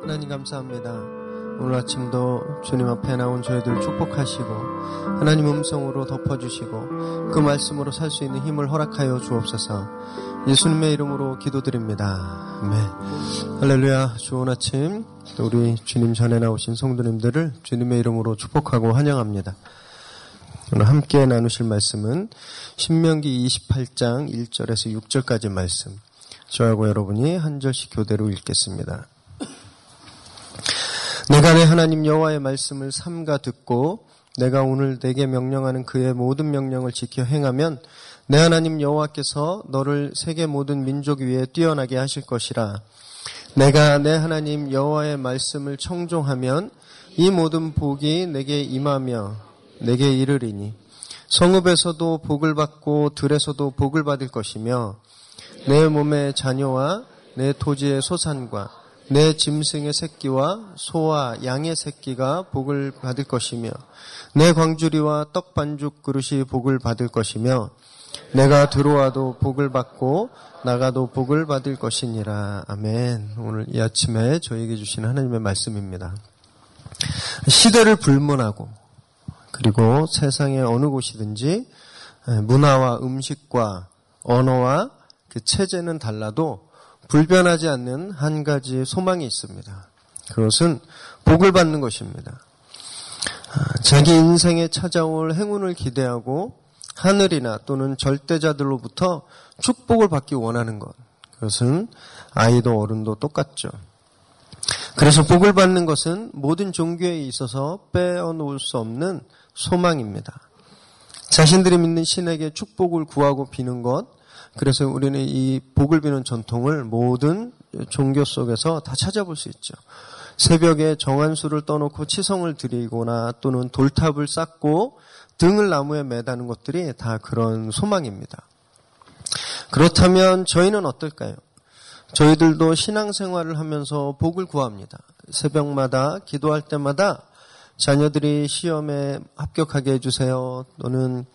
하나님 감사합니다. 오늘 아침도 주님 앞에 나온 저희들 축복하시고 하나님 음성으로 덮어주시고 그 말씀으로 살 수 있는 힘을 허락하여 주옵소서 예수님의 이름으로 기도드립니다. 아멘. 할렐루야 좋은 아침 우리 주님 전에 나오신 성도님들을 주님의 이름으로 축복하고 환영합니다. 오늘 함께 나누실 말씀은 신명기 28장 1절에서 6절까지 말씀 저하고 여러분이 한 절씩 교대로 읽겠습니다. 내가 내 하나님 여호와의 말씀을 삼가 듣고 내가 오늘 내게 명령하는 그의 모든 명령을 지켜 행하면 내 하나님 여호와께서 너를 세계 모든 민족 위에 뛰어나게 하실 것이라. 내가 내 하나님 여호와의 말씀을 청종하면 이 모든 복이 내게 임하며 내게 이르리니 성읍에서도 복을 받고 들에서도 복을 받을 것이며 내 몸의 자녀와 내 토지의 소산과 내 짐승의 새끼와 소와 양의 새끼가 복을 받을 것이며 내 광주리와 떡 반죽 그릇이 복을 받을 것이며 내가 들어와도 복을 받고 나가도 복을 받을 것이니라. 아멘. 오늘 이 아침에 저에게 주신 하나님의 말씀입니다. 시대를 불문하고 그리고 세상의 어느 곳이든지 문화와 음식과 언어와 그 체제는 달라도 불변하지 않는 한 가지 소망이 있습니다. 그것은 복을 받는 것입니다. 아, 자기 인생에 찾아올 행운을 기대하고 하늘이나 또는 절대자들로부터 축복을 받기 원하는 것. 그것은 아이도 어른도 똑같죠. 그래서 복을 받는 것은 모든 종교에 있어서 빼어놓을 수 없는 소망입니다. 자신들이 믿는 신에게 축복을 구하고 비는 것, 그래서 우리는 이 복을 비는 전통을 모든 종교 속에서 다 찾아볼 수 있죠. 새벽에 정한수를 떠놓고 치성을 드리거나 또는 돌탑을 쌓고 등을 나무에 매다는 것들이 다 그런 소망입니다. 그렇다면 저희는 어떨까요? 저희들도 신앙생활을 하면서 복을 구합니다. 새벽마다 기도할 때마다 자녀들이 시험에 합격하게 해주세요. 또는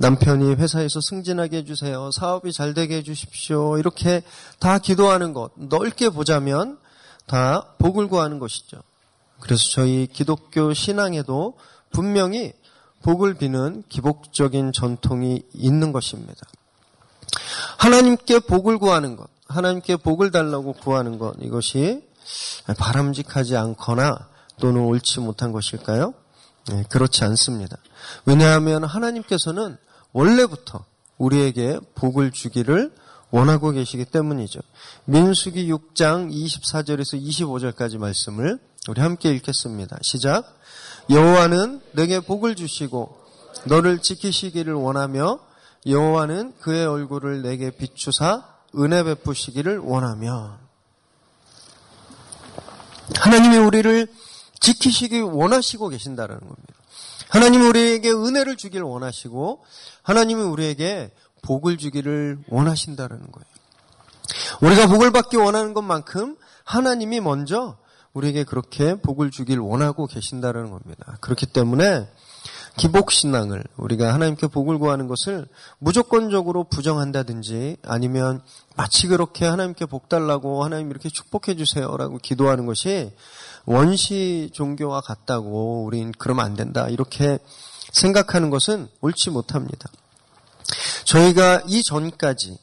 남편이 회사에서 승진하게 해주세요. 사업이 잘 되게 해주십시오. 이렇게 다 기도하는 것, 넓게 보자면 다 복을 구하는 것이죠. 그래서 저희 기독교 신앙에도 분명히 복을 비는 기복적인 전통이 있는 것입니다. 하나님께 복을 구하는 것, 하나님께 복을 달라고 구하는 것, 이것이 바람직하지 않거나 또는 옳지 못한 것일까요? 네, 그렇지 않습니다. 왜냐하면 하나님께서는 원래부터 우리에게 복을 주기를 원하고 계시기 때문이죠. 민수기 6장 24절에서 25절까지 말씀을 우리 함께 읽겠습니다. 시작. 여호와는 내게 복을 주시고 너를 지키시기를 원하며 여호와는 그의 얼굴을 내게 비추사 은혜 베푸시기를 원하며 하나님이 우리를 지키시기 원하시고 계신다는 겁니다. 하나님이 우리에게 은혜를 주기를 원하시고 하나님이 우리에게 복을 주기를 원하신다는 거예요. 우리가 복을 받기 원하는 것만큼 하나님이 먼저 우리에게 그렇게 복을 주길 원하고 계신다는 겁니다. 그렇기 때문에 기복신앙을 우리가 하나님께 복을 구하는 것을 무조건적으로 부정한다든지 아니면 마치 그렇게 하나님께 복 달라고 하나님 이렇게 축복해 주세요라고 기도하는 것이 원시 종교와 같다고 우린 그러면 안 된다. 이렇게 생각하는 것은 옳지 못합니다. 저희가 이전까지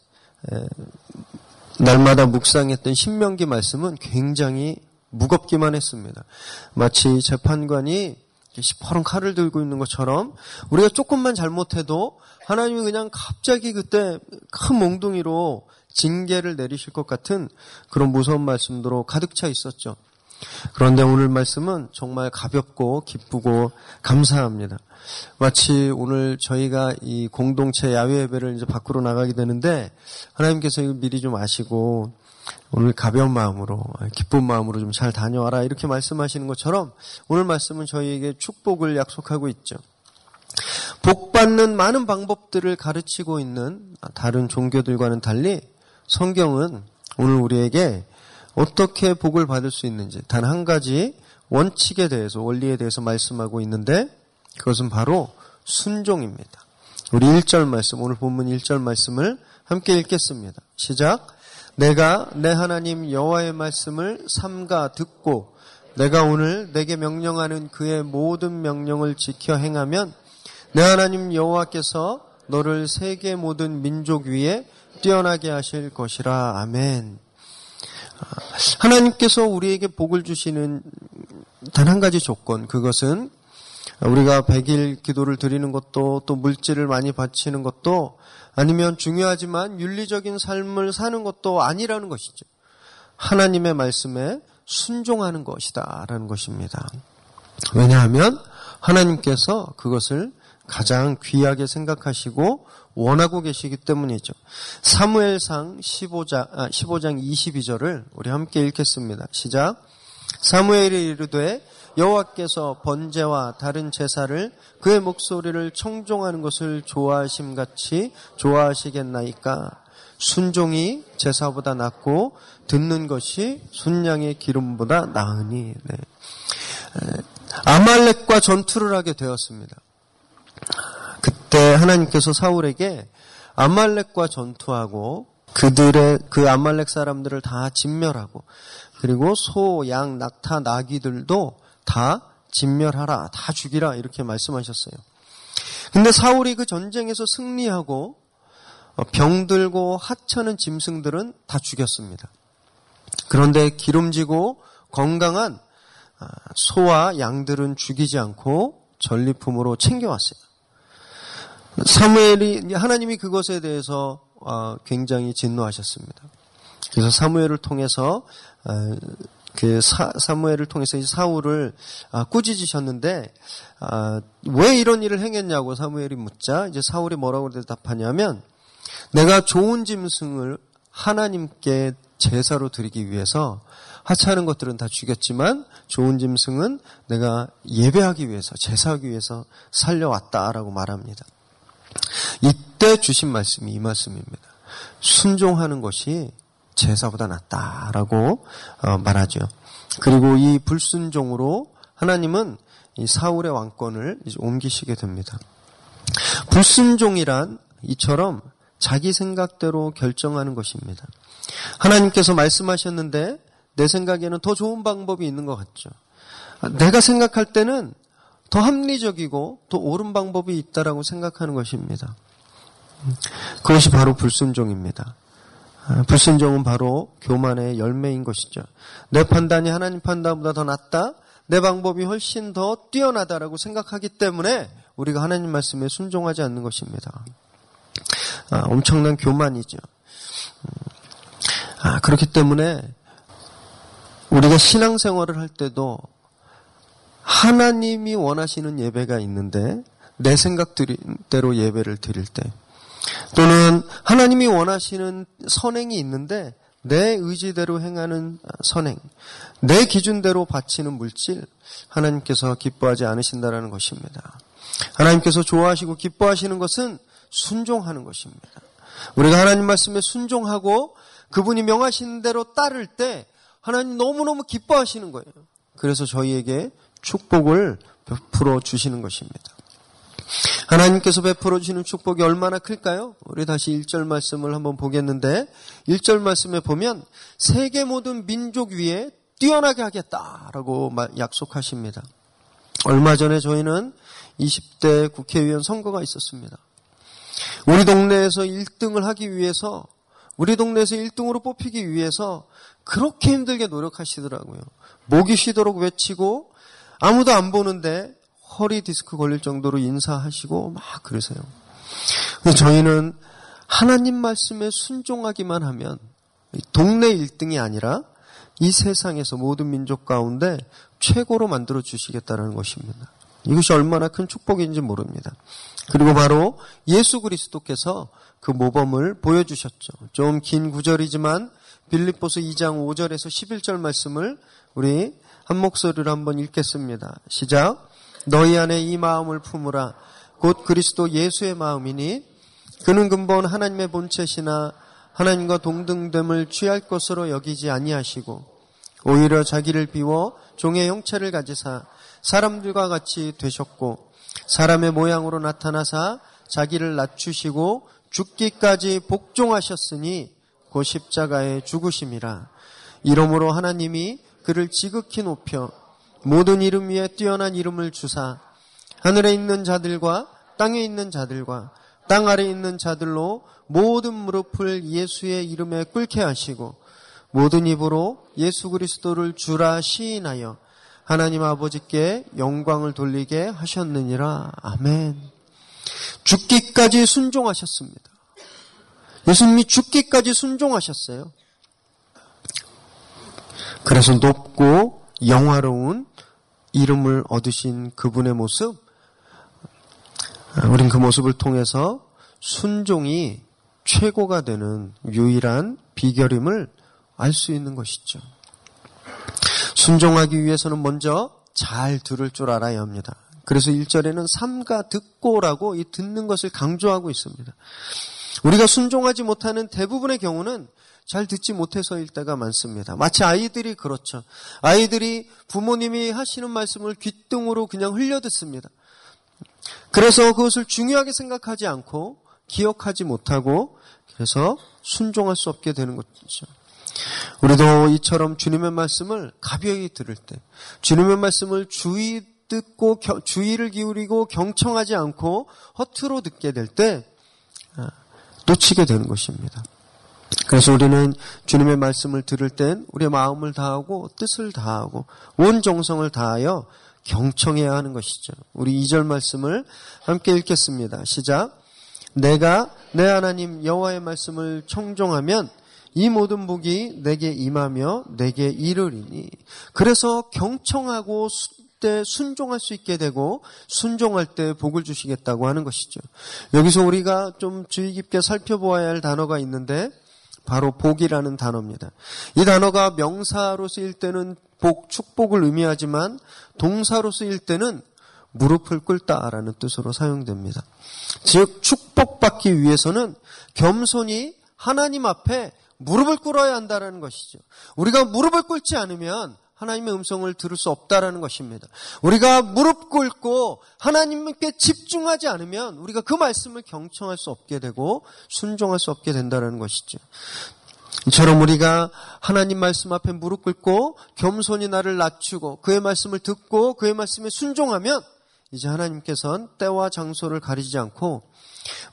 날마다 묵상했던 신명기 말씀은 굉장히 무겁기만 했습니다. 마치 재판관이 시퍼런 칼을 들고 있는 것처럼 우리가 조금만 잘못해도 하나님이 그냥 갑자기 그때 큰 몽둥이로 징계를 내리실 것 같은 그런 무서운 말씀으로 가득 차 있었죠. 그런데 오늘 말씀은 정말 가볍고 기쁘고 감사합니다. 마치 오늘 저희가 이 공동체 야외 예배를 이제 밖으로 나가게 되는데 하나님께서 미리 좀 아시고 오늘 가벼운 마음으로 기쁜 마음으로 좀 잘 다녀와라 이렇게 말씀하시는 것처럼 오늘 말씀은 저희에게 축복을 약속하고 있죠. 복 받는 많은 방법들을 가르치고 있는 다른 종교들과는 달리 성경은 오늘 우리에게 어떻게 복을 받을 수 있는지 단 한 가지 원칙에 대해서 원리에 대해서 말씀하고 있는데 그것은 바로 순종입니다. 우리 1절 말씀 오늘 본문 1절 말씀을 함께 읽겠습니다. 시작 내가 내 하나님 여호와의 말씀을 삼가 듣고 내가 오늘 내게 명령하는 그의 모든 명령을 지켜 행하면 내 하나님 여호와께서 너를 세계 모든 민족 위에 뛰어나게 하실 것이라. 아멘. 하나님께서 우리에게 복을 주시는 단 한 가지 조건, 그것은 우리가 백일 기도를 드리는 것도 또 물질을 많이 바치는 것도 아니면 중요하지만 윤리적인 삶을 사는 것도 아니라는 것이죠. 하나님의 말씀에 순종하는 것이다. 라는 것입니다. 왜냐하면 하나님께서 그것을 가장 귀하게 생각하시고 원하고 계시기 때문이죠. 사무엘상 15장, 아, 15장 22절을 우리 함께 읽겠습니다. 시작. 사무엘이 이르되 여호와께서 번제와 다른 제사를 그의 목소리를 청종하는 것을 좋아하심 같이 좋아하시겠나이까 순종이 제사보다 낫고 듣는 것이 순양의 기름보다 나으니 네. 아말렉과 전투를 하게 되었습니다. 그때 하나님께서 사울에게 아말렉과 전투하고 그들의 그 아말렉 사람들을 다 진멸하고 그리고 소, 양, 낙타, 나귀들도 다 진멸하라, 다 죽이라 이렇게 말씀하셨어요. 근데 사울이 그 전쟁에서 승리하고 어, 병들고 하찮은 짐승들은 다 죽였습니다. 그런데 기름지고 건강한 아, 소와 양들은 죽이지 않고 전리품으로 챙겨왔어요. 사무엘이 하나님이 그것에 대해서 어, 굉장히 진노하셨습니다. 그래서 사무엘을 통해서 어, 그 사, 무엘을 통해서 사울을 아, 꾸짖으셨는데 아, 왜 이런 일을 행했냐고 사무엘이 묻자 이제 사울이 뭐라고 대답하냐면 내가 좋은 짐승을 하나님께 제사로 드리기 위해서 하찮은 것들은 다 죽였지만 좋은 짐승은 내가 예배하기 위해서 제사하기 위해서 살려왔다라고 말합니다. 이때 주신 말씀이 이 말씀입니다. 순종하는 것이 제사보다 낫다라고 어, 말하죠. 그리고 이 불순종으로 하나님은 이 사울의 왕권을 옮기시게 됩니다. 불순종이란 이처럼 자기 생각대로 결정하는 것입니다. 하나님께서 말씀하셨는데 내 생각에는 더 좋은 방법이 있는 것 같죠. 내가 생각할 때는 더 합리적이고 더 옳은 방법이 있다라고 생각하는 것입니다. 그것이 바로 불순종입니다. 불순종은 바로 교만의 열매인 것이죠. 내 판단이 하나님 판단보다 더 낫다? 내 방법이 훨씬 더 뛰어나다라고 생각하기 때문에 우리가 하나님 말씀에 순종하지 않는 것입니다. 아, 엄청난 교만이죠. 음. 아, 그렇기 때문에 우리가 신앙생활을 할 때도 하나님이 원하시는 예배가 있는데 내 생각대로 예배를 드릴 때 또는 하나님이 원하시는 선행이 있는데 내 의지대로 행하는 선행, 내 기준대로 바치는 물질, 하나님께서 기뻐하지 않으신다라는 것입니다. 하나님께서 좋아하시고 기뻐하시는 것은 순종하는 것입니다. 우리가 하나님 말씀에 순종하고 그분이 명하신 대로 따를 때 하나님 너무너무 기뻐하시는 거예요. 그래서 저희에게 축복을 베풀어 주시는 것입니다. 하나님께서 베풀어 주시는 축복이 얼마나 클까요? 우리 다시 1절 말씀을 한번 보겠는데 1절 말씀에 보면 세계 모든 민족 위에 뛰어나게 하겠다라고 약속하십니다. 얼마 전에 저희는 20대 국회의원 선거가 있었습니다. 우리 동네에서 1등을 하기 위해서 우리 동네에서 1등으로 뽑히기 위해서 그렇게 힘들게 노력하시더라고요. 목이 쉬도록 외치고 아무도 안 보는데 허리 디스크 걸릴 정도로 인사하시고 막 그러세요. 근데 저희는 하나님 말씀에 순종하기만 하면 동네 1등이 아니라 이 세상에서 모든 민족 가운데 최고로 만들어 주시겠다는 것입니다. 이것이 얼마나 큰 축복인지 모릅니다. 그리고 바로 예수 그리스도께서 그 모범을 보여주셨죠. 좀 긴 구절이지만 빌립보서 2장 5절에서 11절 말씀을 우리 한 목소리로 한번 읽겠습니다. 시작. 너희 안에 이 마음을 품으라. 곧 그리스도 예수의 마음이니 그는 근본 하나님의 본체시나 하나님과 동등됨을 취할 것으로 여기지 아니하시고 오히려 자기를 비워 종의 형체를 가지사 사람들과 같이 되셨고 사람의 모양으로 나타나사 자기를 낮추시고 죽기까지 복종하셨으니 곧 십자가에 죽으심이라. 이러므로 하나님이 그를 지극히 높여 모든 이름 위에 뛰어난 이름을 주사 하늘에 있는 자들과 땅에 있는 자들과 땅 아래 있는 자들로 모든 무릎을 예수의 이름에 꿇게 하시고 모든 입으로 예수 그리스도를 주라 시인하여 하나님 아버지께 영광을 돌리게 하셨느니라. 아멘. 죽기까지 순종하셨습니다. 예수님이 죽기까지 순종하셨어요. 그래서 높고 영화로운 이름을 얻으신 그분의 모습, 우린 그 모습을 통해서 순종이 최고가 되는 유일한 비결임을 알 수 있는 것이죠. 순종하기 위해서는 먼저 잘 들을 줄 알아야 합니다. 그래서 1절에는 삼가 듣고라고 이 듣는 것을 강조하고 있습니다. 우리가 순종하지 못하는 대부분의 경우는 잘 듣지 못해서일 때가 많습니다. 마치 아이들이 그렇죠. 아이들이 부모님이 하시는 말씀을 귓등으로 그냥 흘려 듣습니다. 그래서 그것을 중요하게 생각하지 않고 기억하지 못하고 그래서 순종할 수 없게 되는 것이죠. 우리도 이처럼 주님의 말씀을 가벼이 들을 때, 주님의 말씀을 주의 듣고 주의를 기울이고 경청하지 않고 허투루 듣게 될 때 놓치게 되는 것입니다. 그래서 우리는 주님의 말씀을 들을 땐 우리의 마음을 다하고 뜻을 다하고 온 정성을 다하여 경청해야 하는 것이죠. 우리 2절 말씀을 함께 읽겠습니다. 시작. 내가 내 하나님 여호와의 말씀을 청종하면 이 모든 복이 내게 임하며 내게 이르리니 그래서 경청하고 때 순종할 수 있게 되고 순종할 때 복을 주시겠다고 하는 것이죠. 여기서 우리가 좀 주의 깊게 살펴보아야 할 단어가 있는데 바로 복이라는 단어입니다. 이 단어가 명사로 쓰일 때는 복, 축복을 의미하지만 동사로 쓰일 때는 무릎을 꿇다라는 뜻으로 사용됩니다. 즉 축복받기 위해서는 겸손히 하나님 앞에 무릎을 꿇어야 한다는 것이죠. 우리가 무릎을 꿇지 않으면 하나님의 음성을 들을 수 없다라는 것입니다. 우리가 무릎 꿇고 하나님께 집중하지 않으면 우리가 그 말씀을 경청할 수 없게 되고 순종할 수 없게 된다는 것이죠. 이처럼 우리가 하나님 말씀 앞에 무릎 꿇고 겸손히 나를 낮추고 그의 말씀을 듣고 그의 말씀에 순종하면 이제 하나님께서는 때와 장소를 가리지 않고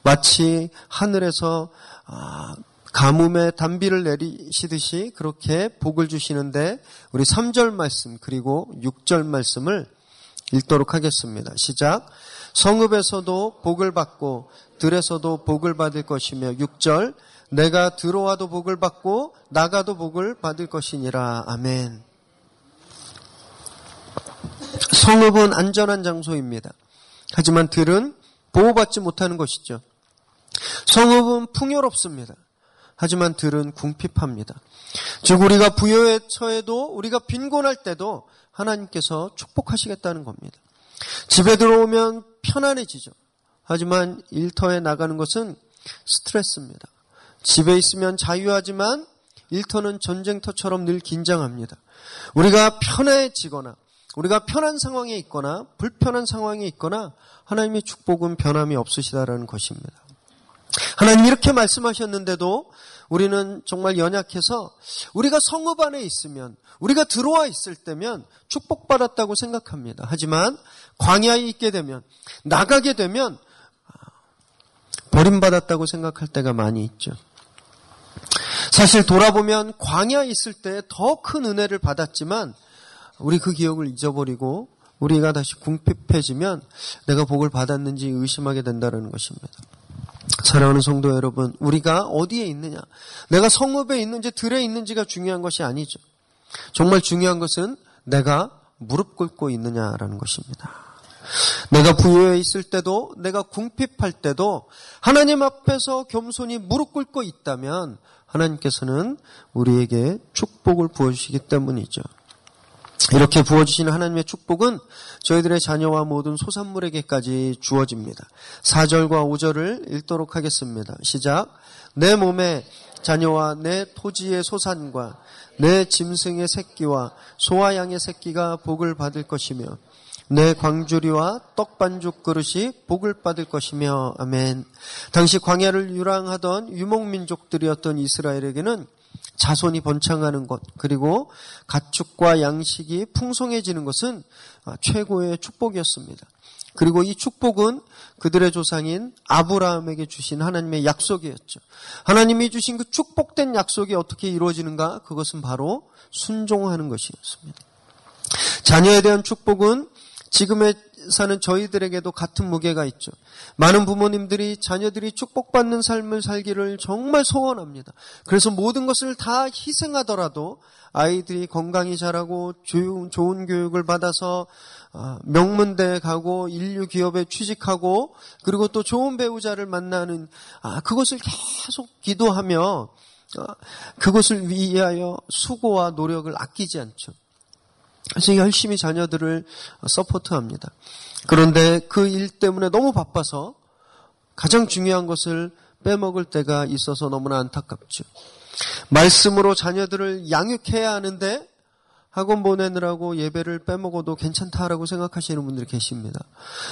마치 하늘에서 아, 가뭄에 단비를 내리시듯이 그렇게 복을 주시는데 우리 3절 말씀 그리고 6절 말씀을 읽도록 하겠습니다. 시작. 성읍에서도 복을 받고 들에서도 복을 받을 것이며 6절 내가 들어와도 복을 받고 나가도 복을 받을 것이니라. 아멘. 성읍은 안전한 장소입니다. 하지만 들은 보호받지 못하는 것이죠. 성읍은 풍요롭습니다. 하지만 들은 궁핍합니다. 즉 우리가 부여에 처해도 우리가 빈곤할 때도 하나님께서 축복하시겠다는 겁니다. 집에 들어오면 편안해지죠. 하지만 일터에 나가는 것은 스트레스입니다. 집에 있으면 자유하지만 일터는 전쟁터처럼 늘 긴장합니다. 우리가 편해지거나 우리가 편한 상황에 있거나 불편한 상황에 있거나 하나님의 축복은 변함이 없으시다라는 것입니다. 하나님 이렇게 말씀하셨는데도 우리는 정말 연약해서 우리가 성읍 안에 있으면 우리가 들어와 있을 때면 축복받았다고 생각합니다. 하지만 광야에 있게 되면 나가게 되면 버림받았다고 생각할 때가 많이 있죠. 사실 돌아보면 광야에 있을 때 더 큰 은혜를 받았지만 우리 그 기억을 잊어버리고 우리가 다시 궁핍해지면 내가 복을 받았는지 의심하게 된다는 것입니다. 사랑하는 성도 여러분, 우리가 어디에 있느냐, 내가 성읍에 있는지 들에 있는지가 중요한 것이 아니죠. 정말 중요한 것은 내가 무릎 꿇고 있느냐라는 것입니다. 내가 부여에 있을 때도, 내가 궁핍할 때도 하나님 앞에서 겸손히 무릎 꿇고 있다면 하나님께서는 우리에게 축복을 부어주시기 때문이죠. 이렇게 부어주시는 하나님의 축복은 저희들의 자녀와 모든 소산물에게까지 주어집니다. 4절과 5절을 읽도록 하겠습니다. 시작. 내 몸에 자녀와 내 토지의 소산과 내 짐승의 새끼와 소와 양의 새끼가 복을 받을 것이며 내 광주리와 떡 반죽 그릇이 복을 받을 것이며 아멘. 당시 광야를 유랑하던 유목민족들이었던 이스라엘에게는 자손이 번창하는 것 그리고 가축과 양식이 풍성해지는 것은 최고의 축복이었습니다. 그리고 이 축복은 그들의 조상인 아브라함에게 주신 하나님의 약속이었죠. 하나님이 주신 그 축복된 약속이 어떻게 이루어지는가? 그것은 바로 순종하는 것이었습니다. 자녀에 대한 축복은 지금의 사는 저희들에게도 같은 무게가 있죠. 많은 부모님들이 자녀들이 축복받는 삶을 살기를 정말 소원합니다. 그래서 모든 것을 다 희생하더라도 아이들이 건강히 자라고 좋은 교육을 받아서 아, 명문대에 가고 인류 기업에 취직하고 그리고 또 좋은 배우자를 만나는 아, 그것을 계속 기도하며 아, 그것을 위하여 수고와 노력을 아끼지 않죠. 그래서 열심히 자녀들을 서포트합니다. 그런데 그 일 때문에 너무 바빠서 가장 중요한 것을 빼먹을 때가 있어서 너무나 안타깝죠. 말씀으로 자녀들을 양육해야 하는데 학원 보내느라고 예배를 빼먹어도 괜찮다라고 생각하시는 분들이 계십니다.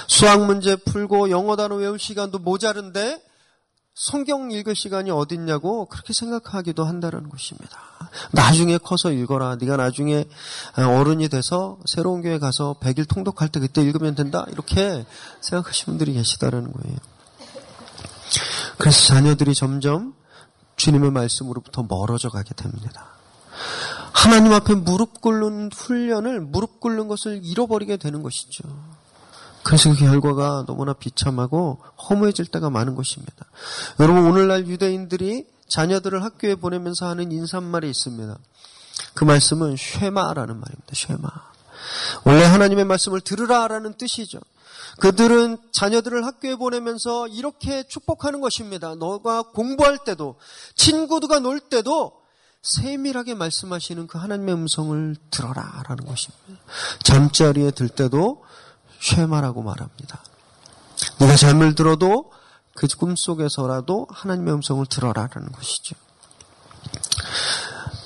수학 문제 풀고 영어 단어 외울 시간도 모자른데 성경 읽을 시간이 어딨냐고 그렇게 생각하기도 한다는 것입니다. 나중에 커서 읽어라. 네가 나중에 어른이 돼서 새로운 교회 가서 100일 통독할 때 그때 읽으면 된다. 이렇게 생각하시는 분들이 계시다는 거예요. 그래서 자녀들이 점점 주님의 말씀으로부터 멀어져 가게 됩니다. 하나님 앞에 무릎 꿇는 훈련을 무릎 꿇는 것을 잃어버리게 되는 것이죠. 그래서 그 결과가 너무나 비참하고 허무해질 때가 많은 것입니다. 여러분 오늘날 유대인들이 자녀들을 학교에 보내면서 하는 인사말이 있습니다. 그 말씀은 쉐마라는 말입니다. 쉐마. 원래 하나님의 말씀을 들으라라는 뜻이죠. 그들은 자녀들을 학교에 보내면서 이렇게 축복하는 것입니다. 너가 공부할 때도 친구들과 놀 때도 세밀하게 말씀하시는 그 하나님의 음성을 들어라라는 것입니다. 잠자리에 들 때도 쉐마라고 말합니다. 네가 잠을 들어도 그 꿈속에서라도 하나님의 음성을 들어라라는 것이죠.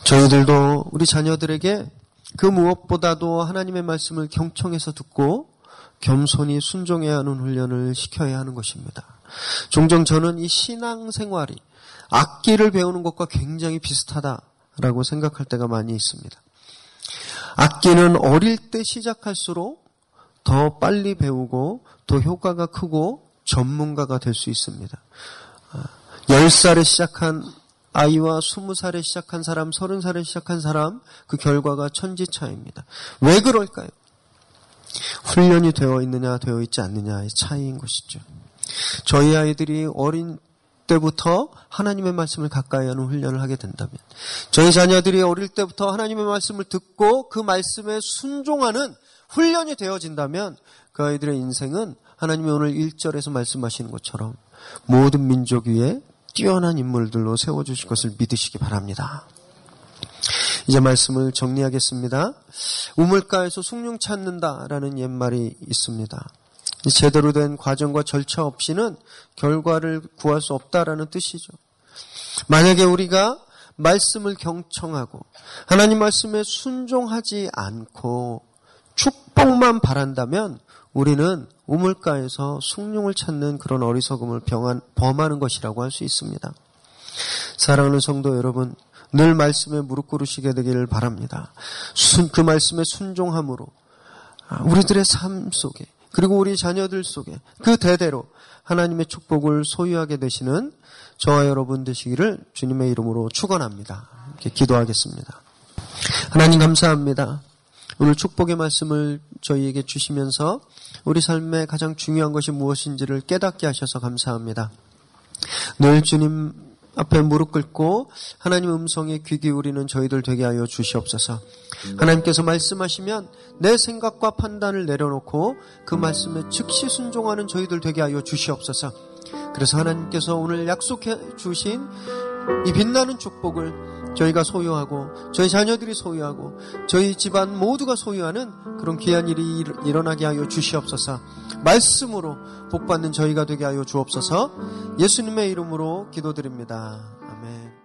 저희들도 우리 자녀들에게 그 무엇보다도 하나님의 말씀을 경청해서 듣고 겸손히 순종해야 하는 훈련을 시켜야 하는 것입니다. 종종 저는 이 신앙 생활이 악기를 배우는 것과 굉장히 비슷하다라고 생각할 때가 많이 있습니다. 악기는 어릴 때 시작할수록 더 빨리 배우고 더 효과가 크고 전문가가 될 수 있습니다. 10살에 아, 시작한 아이와 20살에 시작한 사람, 30살에 시작한 사람, 그 결과가 천지차입니다. 왜 그럴까요? 훈련이 되어 있느냐, 되어 있지 않느냐의 차이인 것이죠. 저희 아이들이 어린 때부터 하나님의 말씀을 가까이 하는 훈련을 하게 된다면, 저희 자녀들이 어릴 때부터 하나님의 말씀을 듣고 그 말씀에 순종하는 훈련이 되어진다면 그 아이들의 인생은 하나님이 오늘 1절에서 말씀하시는 것처럼 모든 민족 위에 뛰어난 인물들로 세워주실 것을 믿으시기 바랍니다. 이제 말씀을 정리하겠습니다. 우물가에서 숭늉 찾는다라는 옛말이 있습니다. 제대로 된 과정과 절차 없이는 결과를 구할 수 없다라는 뜻이죠. 만약에 우리가 말씀을 경청하고 하나님 말씀에 순종하지 않고 축복만 바란다면 우리는 우물가에서 숭늉을 찾는 그런 어리석음을 병한, 범하는 것이라고 할 수 있습니다. 사랑하는 성도 여러분, 늘 말씀에 무릎 꿇으시게 되기를 바랍니다. 순, 그 말씀에 순종함으로 우리들의 삶 속에 그리고 우리 자녀들 속에 그 대대로 하나님의 축복을 소유하게 되시는 저와 여러분 되시기를 주님의 이름으로 축원합니다. 이렇게 기도하겠습니다. 하나님 감사합니다. 오늘 축복의 말씀을 저희에게 주시면서 우리 삶의 가장 중요한 것이 무엇인지를 깨닫게 하셔서 감사합니다. 늘 주님 앞에 무릎 꿇고 하나님 음성에 귀 기울이는 저희들 되게 하여 주시옵소서. 하나님께서 말씀하시면 내 생각과 판단을 내려놓고 그 말씀에 즉시 순종하는 저희들 되게 하여 주시옵소서. 그래서 하나님께서 오늘 약속해 주신 이 빛나는 축복을 저희가 소유하고 저희 자녀들이 소유하고 저희 집안 모두가 소유하는 그런 귀한 일이 일어나게 하여 주시옵소서. 말씀으로 복받는 저희가 되게 하여 주옵소서. 예수님의 이름으로 기도드립니다. 아멘.